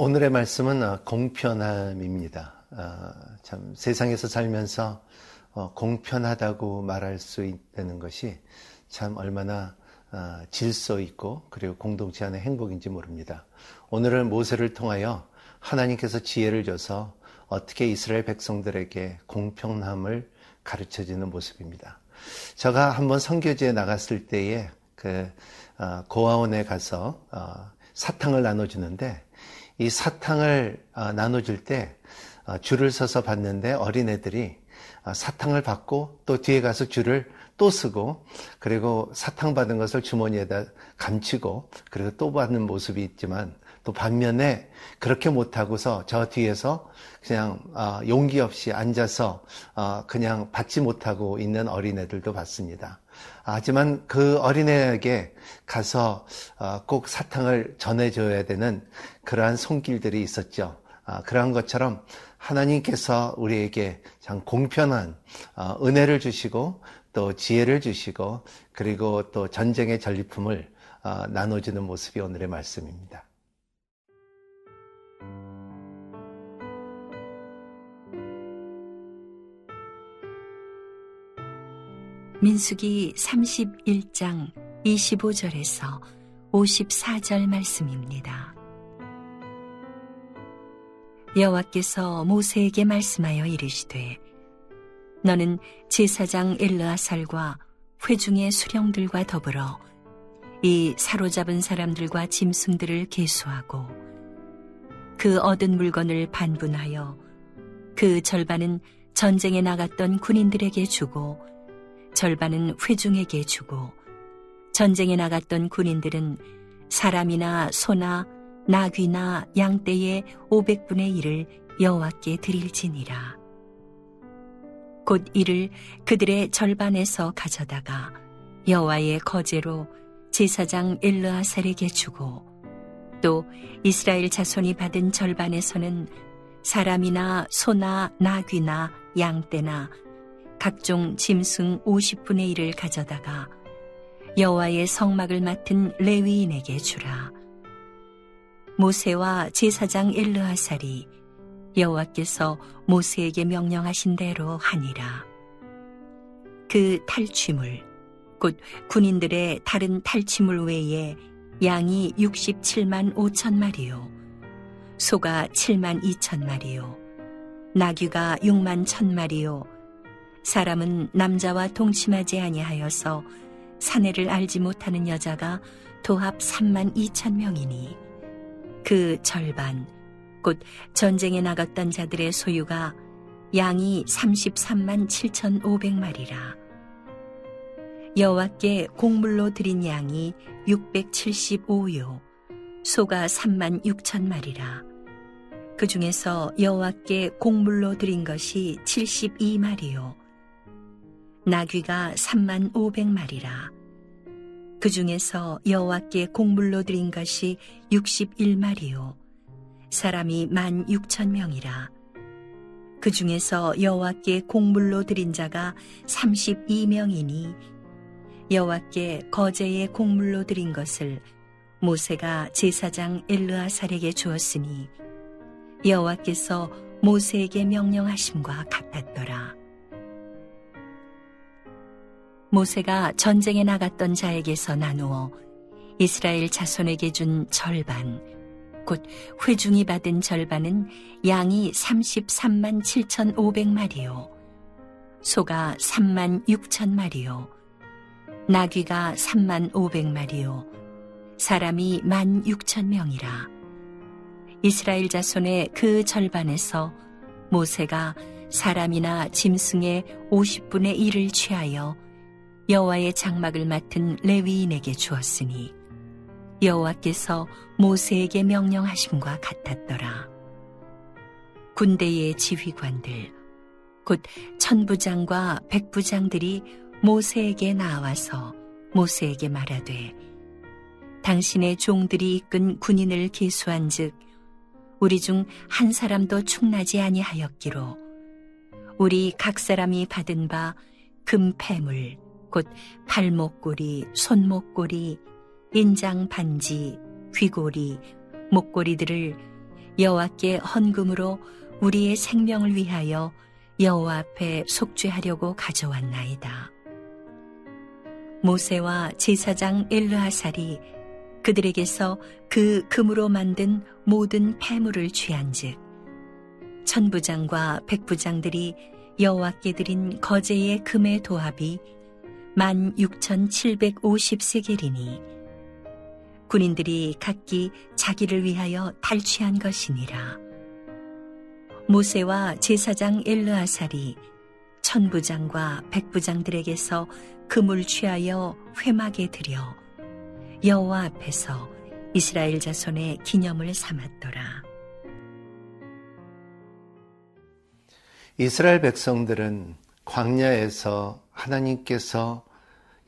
오늘의 말씀은 어, 공편함입니다. 어, 참 세상에서 살면서 어, 공편하다고 말할 수 있다는 것이 참 얼마나 질서 있고 그리고 공동체 안의 행복인지 모릅니다. 오늘은 모세를 통하여 하나님께서 지혜를 줘서 어떻게 이스라엘 백성들에게 공평함을 가르쳐 주는 모습입니다. 제가 한번 선교지에 나갔을 때에 그 고아원에 가서 사탕을 나눠주는데 이 사탕을 어, 나눠줄 때 어, 줄을 서서 봤는데 어린애들이 어, 사탕을 받고 또 뒤에 가서 줄을 또 쓰고 그리고 사탕 받은 것을 주머니에다 감추고 그리고 또 받는 모습이 있지만 또 반면에 그렇게 못하고서 저 뒤에서 그냥 용기 없이 앉아서 그냥 받지 못하고 있는 어린애들도 봤습니다. 하지만 그 어린애에게 가서 어, 꼭 사탕을 전해줘야 되는 그러한 손길들이 있었죠. 아, 그러한 것처럼 하나님께서 우리에게 참 공평한 어, 은혜를 주시고 또 지혜를 주시고 그리고 또 전쟁의 전리품을 어, 나눠주는 모습이 오늘의 말씀입니다. 민숙이 31장 25절에서 54절 말씀입니다. 여호와께서 모세에게 말씀하여 이르시되 너는 제사장 엘르아살과 회중의 수령들과 더불어 이 사로잡은 사람들과 짐승들을 계수하고 그 얻은 물건을 반분하여 그 절반은 전쟁에 나갔던 군인들에게 주고 절반은 회중에게 주고 전쟁에 나갔던 군인들은 사람이나 소나 나귀나 양떼의 500분의 1을 여호와께 드릴지니라. 곧 이를 그들의 절반에서 가져다가 여호와의 거제로 제사장 엘르아살에게 주고 또 이스라엘 자손이 받은 절반에서는 사람이나 소나 나귀나 양떼나 각종 짐승 50분의 1을 가져다가 여호와의 성막을 맡은 레위인에게 주라. 모세와 제사장 엘르하살이 여호와께서 모세에게 명령하신 대로 하니라. 그 탈취물, 곧 군인들의 다른 탈취물 외에 양이 67만 5천 마리요, 소가 7만 2천 마리요, 나귀가 6만 1천 마리요, 사람은 남자와 동침하지 아니하여서 사내를 알지 못하는 여자가 도합 3만 2천 명이니 그 절반 곧 전쟁에 나갔던 자들의 소유가 양이 33만 7천 5백마리라. 여호와께 곡물로 드린 양이 675요 소가 3만 6천 마리라. 그 중에서 여호와께 곡물로 드린 것이 72마리요 나귀가 3만 500마리라. 그 중에서 여호와께 곡물로 드린 것이 61마리요. 사람이 만 6천 명이라. 그 중에서 여호와께 곡물로 드린 자가 32명이니 여호와께 거제의 곡물로 드린 것을 모세가 제사장 엘르아살에게 주었으니 여호와께서 모세에게 명령하심과 같았더라. 모세가 전쟁에 나갔던 자에게서 나누어 이스라엘 자손에게 준 절반, 곧 회중이 받은 절반은 양이 33만 7,500마리요, 소가 3만 6천 마리요, 나귀가 3만 500마리요, 사람이 1만 6천 명이라. 이스라엘 자손의 그 절반에서 모세가 사람이나 짐승의 50분의 1을 취하여 여호와의 장막을 맡은 레위인에게 주었으니 여호와께서 모세에게 명령하심과 같았더라. 군대의 지휘관들 곧 천부장과 백부장들이 모세에게 나와서 모세에게 말하되 당신의 종들이 이끈 군인을 계수한즉 우리 중 한 사람도 충나지 아니하였기로 우리 각 사람이 받은 바 금패물 곧 팔목걸이, 손목걸이, 인장 반지, 귀고리, 목걸이들을 여호와께 헌금으로 우리의 생명을 위하여 여호와 앞에 속죄하려고 가져왔나이다. 모세와 제사장 엘르하살이 그들에게서 그 금으로 만든 모든 폐물을 취한즉 천부장과 백부장들이 여호와께 드린 거제의 금의 도합이 만 6,750세겔이니 군인들이 각기 자기를 위하여 탈취한 것이니라. 모세와 제사장 엘르아살이 천부장과 백부장들에게서 금을 취하여 회막에 들여 여호와 앞에서 이스라엘 자손의 기념을 삼았더라. 이스라엘 백성들은 광야에서 하나님께서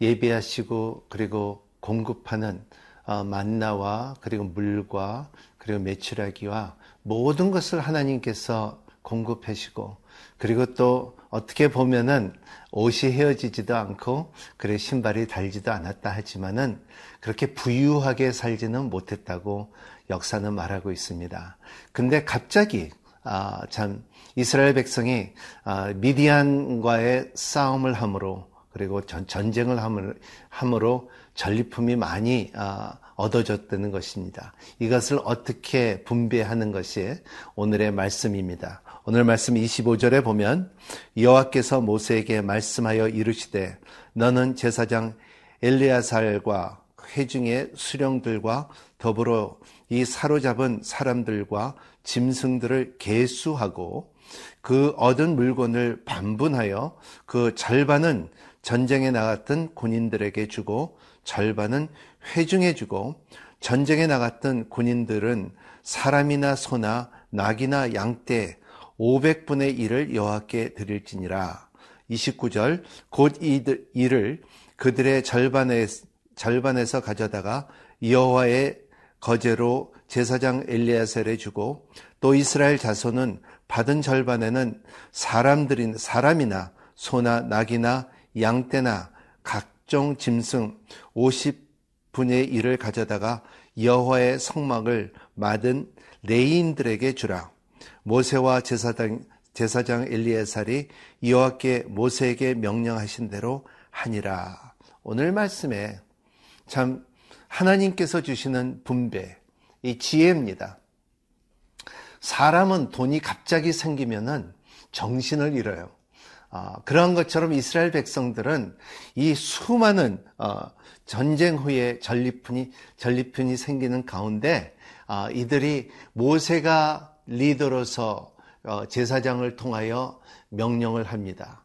예배하시고 그리고 공급하는 어, 만나와 그리고 물과 그리고 메추라기와 모든 것을 하나님께서 공급하시고 그리고 또 어떻게 보면은 옷이 헤어지지도 않고 그래 신발이 달지도 않았다 하지만은 그렇게 부유하게 살지는 못했다고 역사는 말하고 있습니다. 근데 갑자기 아, 참 이스라엘 백성이 아, 미디안과의 싸움을 함으로 그리고 전, 전쟁을 함으로 전리품이 많이 아, 얻어졌다는 것입니다. 이것을 어떻게 분배하는 것이 오늘의 말씀입니다. 오늘 말씀 25절에 보면 여호와께서 모세에게 말씀하여 이르시되 너는 제사장 엘리야살과 회중의 수령들과 더불어 이 사로잡은 사람들과 짐승들을 계수하고 그 얻은 물건을 반분하여 그 절반은 전쟁에 나갔던 군인들에게 주고 절반은 회중해 주고 전쟁에 나갔던 군인들은 사람이나 소나 낙이나 양떼 500분의 1을 여호와께 드릴지니라. 29절 곧 이를 그들의 절반에 절반에서 가져다가 여호와의 거제로 제사장 엘리야셀에 주고 또 이스라엘 자손은 받은 절반에는 사람들인 사람이나 소나 낙이나 양떼나 각종 짐승 50분의 1을 가져다가 여호와의 성막을 맡은 레인들에게 주라. 모세와 제사장 제사장 엘리에살이 여호와께 모세에게 명령하신 대로 하니라. 오늘 말씀에 참 하나님께서 주시는 분배, 이 지혜입니다. 사람은 돈이 갑자기 생기면은 정신을 잃어요. 어, 그런 것처럼 이스라엘 백성들은 이 수많은 어, 전쟁 후에 전리품이 전리품이 생기는 가운데 어, 이들이 모세가 리더로서 어, 제사장을 통하여 명령을 합니다.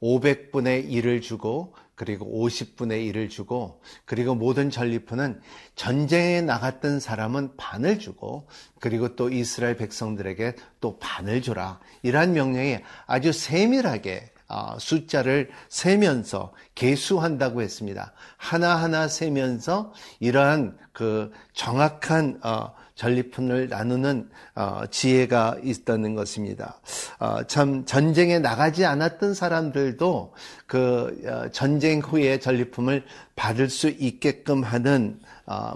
500분의 아, 1을 주고 그리고 50분의 1을 주고 그리고 모든 전리품은 전쟁에 나갔던 사람은 반을 주고 그리고 또 이스라엘 백성들에게 또 반을 주라. 이러한 명령이 아주 세밀하게 어, 숫자를 세면서 계수한다고 했습니다. 하나하나 세면서 이러한 그 정확한 어, 전리품을 나누는 어, 지혜가 있다는 것입니다. 어, 참 전쟁에 나가지 않았던 사람들도 그 어, 전쟁 후에 전리품을 받을 수 있게끔 하는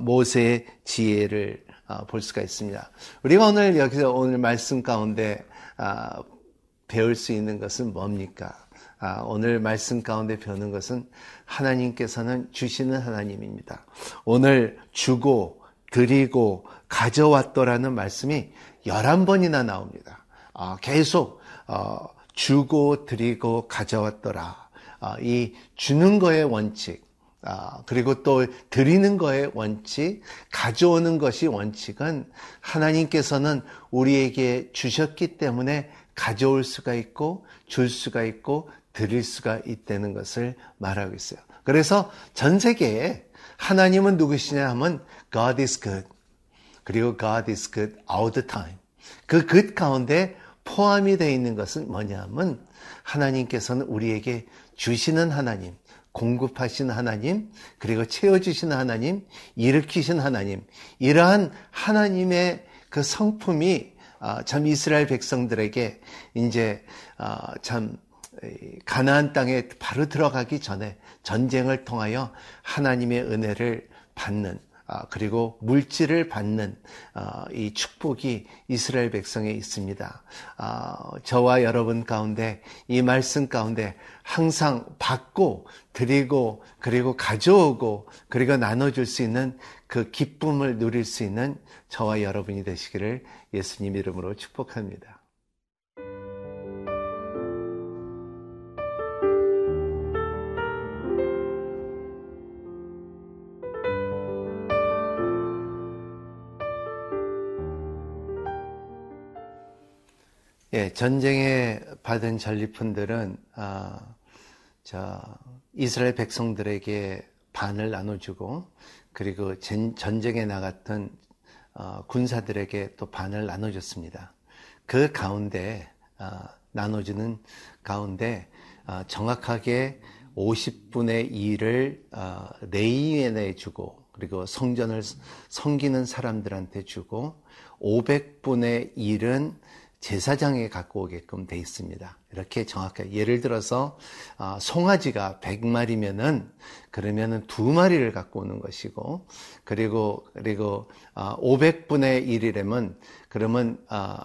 모세의 지혜를 볼 수가 있습니다. 우리가 오늘 여기서 오늘 말씀 가운데 배울 수 있는 것은 뭡니까? 오늘 말씀 가운데 배우는 것은 하나님께서는 주시는 하나님입니다. 오늘 주고 드리고 가져왔더라는 말씀이 11번이나 나옵니다. 어, 계속 어, 주고 드리고 가져왔더라. 어, 이 주는 거의 원칙, 그리고 또 드리는 거의 원칙, 가져오는 것이 원칙은 하나님께서는 우리에게 주셨기 때문에 가져올 수가 있고 줄 수가 있고 드릴 수가 있다는 것을 말하고 있어요. 그래서 전 세계에 하나님은 누구시냐 하면 God is good. 그리고 God is good all the time. 그 good 가운데 포함이 되어 있는 것은 뭐냐면 하나님께서는 우리에게 주시는 하나님, 공급하시는 하나님, 그리고 채워주시는 하나님, 일으키신 하나님, 이러한 하나님의 그 성품이 아, 참 이스라엘 백성들에게 이제 아, 참 가나안 땅에 바로 들어가기 전에 전쟁을 통하여 하나님의 은혜를 받는 아, 그리고 물질을 받는 어, 이 축복이 이스라엘 백성에 있습니다. 아, 저와 여러분 가운데 이 말씀 가운데 항상 받고 드리고 그리고 가져오고 그리고 나눠줄 수 있는 그 기쁨을 누릴 수 있는 저와 여러분이 되시기를 예수님 이름으로 축복합니다. 예, 전쟁에 받은 전리품들은 아, 저 이스라엘 백성들에게 반을 나눠주고 그리고 전, 전쟁에 나갔던 어, 군사들에게 또 반을 나눠줬습니다. 그 가운데 어, 나눠주는 가운데 어, 정확하게 50분의 1을 어, 레이엔에 주고 그리고 성전을 섬기는 사람들한테 주고 500분의 1은 제사장에 갖고 오게끔 돼 있습니다. 이렇게 정확하게 예를 들어서 어, 송아지가 100마리면은 그러면은 두 마리를 갖고 오는 것이고 그리고 그리고 500분의 어, 1이라면 그러면 어,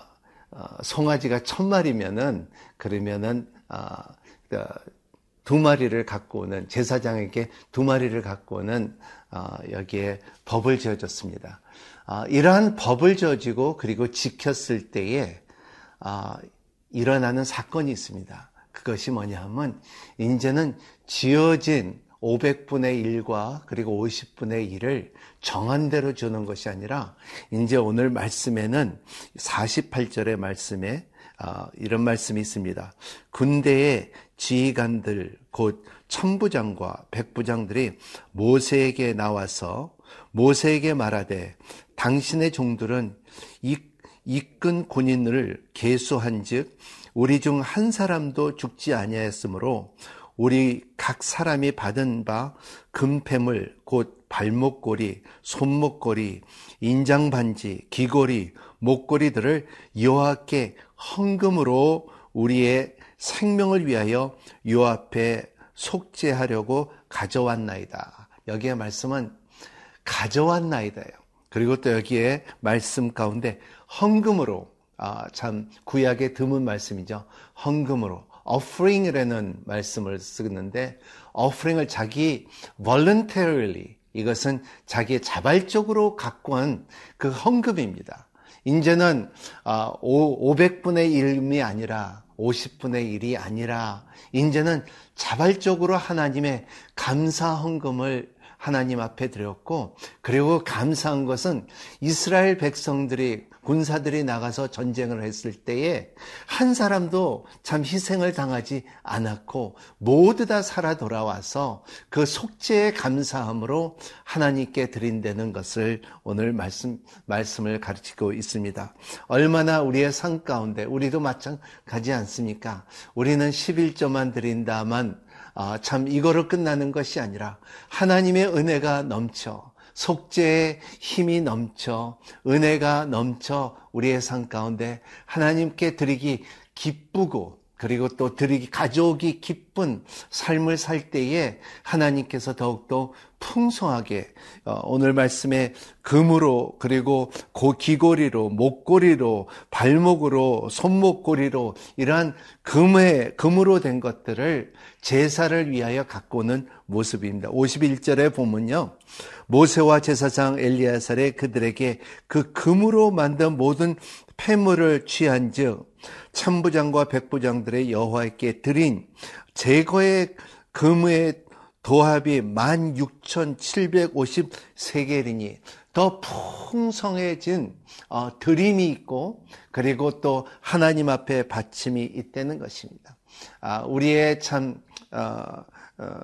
송아지가 1000마리면은 그러면은 두 마리를 갖고 오는 제사장에게 두 마리를 갖고 오는 여기에 법을 지어줬습니다. 이러한 법을 지어지고 그리고 지켰을 때에 아, 일어나는 사건이 있습니다. 그것이 뭐냐 하면 이제는 지어진 500분의 1과 그리고 50분의 1을 정한 대로 주는 것이 아니라 이제 오늘 말씀에는 48절의 말씀에 아, 이런 말씀이 있습니다. 군대의 지휘관들 곧 천부장과 백부장들이 모세에게 나와서 모세에게 말하되 당신의 종들은 이 이끈 군인을 계수한즉 우리 중 한 사람도 죽지 아니하였으므로 우리 각 사람이 받은 바 금패물 곧 발목걸이, 손목걸이, 인장반지, 귀걸이, 목걸이들을 여호와께 헌금으로 우리의 생명을 위하여 요 앞에 속죄하려고 가져왔나이다. 여기에 말씀은 가져왔나이다요. 그리고 또 여기에 말씀 가운데 헌금으로 아, 참 구약의 드문 말씀이죠. 헌금으로 offering이라는 말씀을 쓰는데 offering을 자기 voluntarily 이것은 자기 자발적으로 갖고 온그 헌금입니다. 이제는 500분의 아, 1이 아니라 50분의 1이 아니라 이제는 자발적으로 하나님의 감사 헌금을 하나님 앞에 드렸고 그리고 감사한 것은 이스라엘 백성들이 군사들이 나가서 전쟁을 했을 때에 한 사람도 참 희생을 당하지 않았고 모두 다 살아 돌아와서 그 속죄의 감사함으로 하나님께 드린다는 것을 오늘 말씀, 말씀을 가르치고 있습니다. 얼마나 우리의 삶 가운데 우리도 마찬가지 않습니까? 우리는 11조만 드린다만 아, 참 이거로 끝나는 것이 아니라 하나님의 은혜가 넘쳐 속죄의 힘이 넘쳐 은혜가 넘쳐 우리의 삶 가운데 하나님께 드리기 기쁘고 그리고 또 드리기 가져오기 기쁜 삶을 살 때에 하나님께서 더욱더 풍성하게 어, 오늘 말씀에 금으로 그리고 고 귀고리로 목고리로 발목으로 손목고리로 이러한 금의 금으로 된 것들을 제사를 위하여 갖고 오는 모습입니다. 51절에 보면요. 모세와 제사장 엘리야살에 그들에게 그 금으로 만든 모든 폐물을 취한즉 천부장과 백부장들의 여호와께 드린 제거의 금의 도합이 16,753개리니 더 풍성해진 어, 드림이 있고 그리고 또 하나님 앞에 받침이 있다는 것입니다. 아, 우리의 참 어, 어,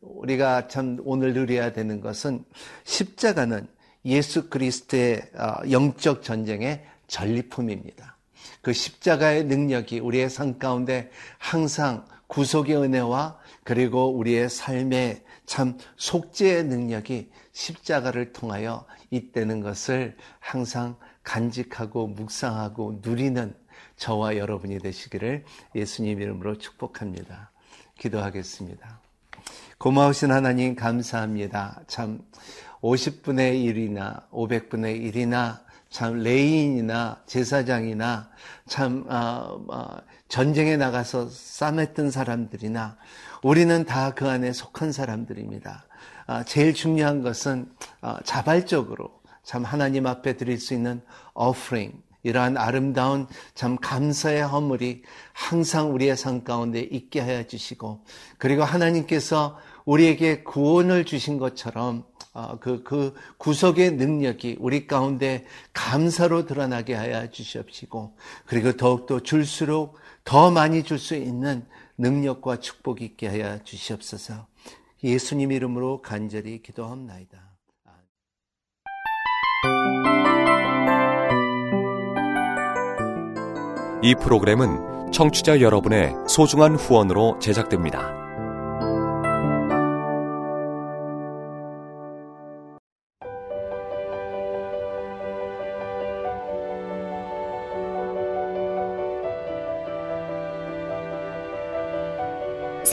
우리가 참 오늘 누려야 되는 것은 십자가는 예수 그리스도의 어, 영적 전쟁의 전리품입니다. 그 십자가의 능력이 우리의 삶 가운데 항상 구속의 은혜와 그리고 우리의 삶의 참 속죄의 능력이 십자가를 통하여 있다는 것을 항상 간직하고 묵상하고 누리는 저와 여러분이 되시기를 예수님 이름으로 축복합니다. 기도하겠습니다. 고마우신 하나님 감사합니다. 참 50분의 1이나 500분의 1이나 참 레인이나 제사장이나 참 어, 어, 전쟁에 나가서 싸맸던 사람들이나 우리는 다 그 안에 속한 사람들입니다. 어, 제일 중요한 것은 어, 자발적으로 참 하나님 앞에 드릴 수 있는 offering 이러한 아름다운 참 감사의 허물이 항상 우리의 삶 가운데 있게 하여 주시고 그리고 하나님께서 우리에게 구원을 주신 것처럼 어, 그, 그 구속의 능력이 우리 가운데 감사로 드러나게 하여 주시옵시고, 그리고 더욱더 줄수록 더 많이 줄 수 있는 능력과 축복이 있게 하여 주시옵소서. 예수님 이름으로 간절히 기도합나이다. 이 프로그램은 청취자 여러분의 소중한 후원으로 제작됩니다.